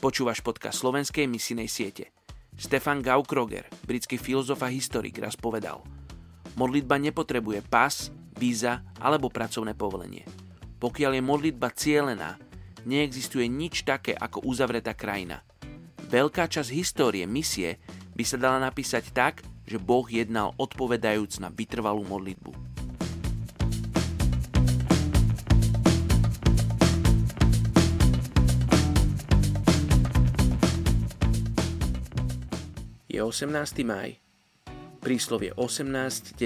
Počúvaš podcast slovenskej misinej siete. Stefan Gaukroger, britský filozof a historik, raz povedal Modlitba nepotrebuje pas, víza alebo pracovné povolenie. Pokiaľ je modlitba cielená, neexistuje nič také ako uzavretá krajina. Veľká časť histórie misie by sa dala napísať tak, že Boh jednal odpovedajúc na vytrvalú modlitbu. Je 18. máj. Príslovie 18.10.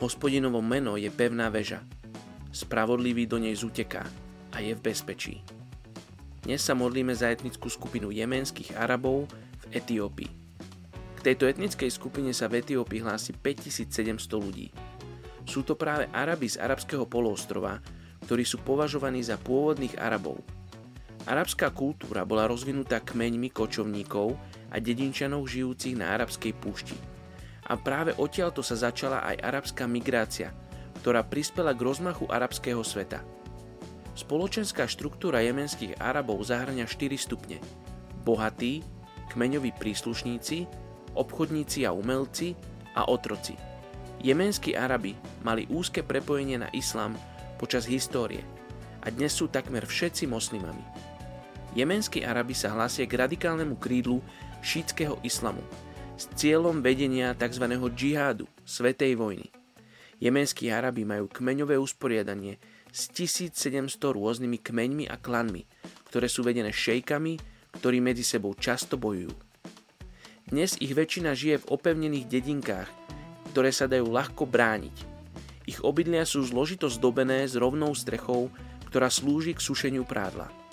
Hospodinovo meno je pevná väža. Spravodlivý do nej zuteká a je v bezpečí. Dnes sa modlíme za etnickú skupinu jemenských Arabov v Etiópii. K tejto etnickej skupine sa v Etiópii hlási 5700 ľudí. Sú to práve Arabi z arabského poloostrova, ktorí sú považovaní za pôvodných Arabov. Arabská kultúra bola rozvinutá kmeňmi kočovníkov a dedinčanov žijúcich na arabskej púšti. A práve odtiaľto sa začala aj arabská migrácia, ktorá prispela k rozmachu arabského sveta. Spoločenská štruktúra jemenských Arabov zahrňa 4 stupne. Bohatí, kmeňoví príslušníci, obchodníci a umelci a otroci. Jemenskí Arabi mali úzke prepojenie na islám počas histórie a dnes sú takmer všetci moslimami. Jemenskí Arabi sa hlásia k radikálnemu krídlu šítského islamu s cieľom vedenia tzv. džihádu, svetej vojny. Jemenskí Arabi majú kmeňové usporiadanie s 1700 rôznymi kmeňmi a klanmi, ktoré sú vedené šejkami, ktorí medzi sebou často bojujú. Dnes ich väčšina žije v opevnených dedinkách, ktoré sa dajú ľahko brániť. Ich obydlia sú zložito zdobené s rovnou strechou, ktorá slúži k sušeniu prádla.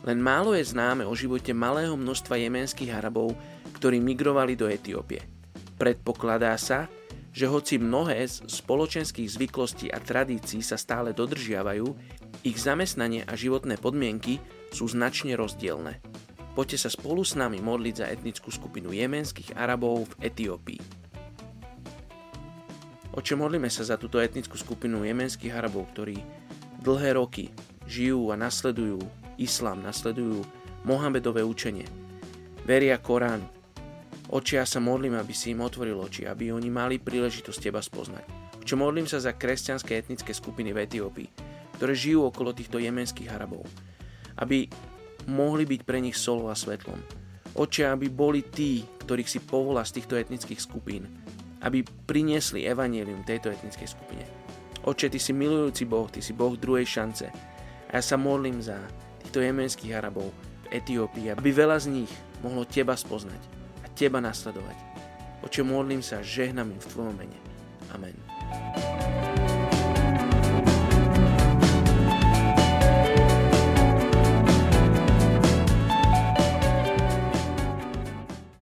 Len málo je známe o živote malého množstva jemenských Arabov, ktorí migrovali do Etiópie. Predpokladá sa, že hoci mnohé z spoločenských zvyklostí a tradícií sa stále dodržiavajú, ich zamestnanie a životné podmienky sú značne rozdielne. Poďte sa spolu s nami modliť za etnickú skupinu jemenských Arabov v Etiópii. Oče, modlíme sa za túto etnickú skupinu jemenských Arabov, ktorí dlhé roky žijú a nasledujú islám, nasledujú Mohamedové učenie, veria Koránu. Oči, ja sa modlím, aby si im otvoril oči, aby oni mali príležitosť teba spoznať. Čo modlím sa za kresťanské etnické skupiny v Etiópii, ktoré žijú okolo týchto jemenských Arabov, aby mohli byť pre nich solou a svetlom. Oče, aby boli tí, ktorých si povolá z týchto etnických skupín, aby priniesli evanielium tejto etnickej skupine. Oče, Ty si milujúci Boh, Ty si Boh druhej šance. A ja sa modlím za týchto jemenských Arabov v Etiópii, aby veľa z nich mohlo teba spoznať a teba nasledovať. O čo modlím sa, žehnám im v tvojom mene. Amen.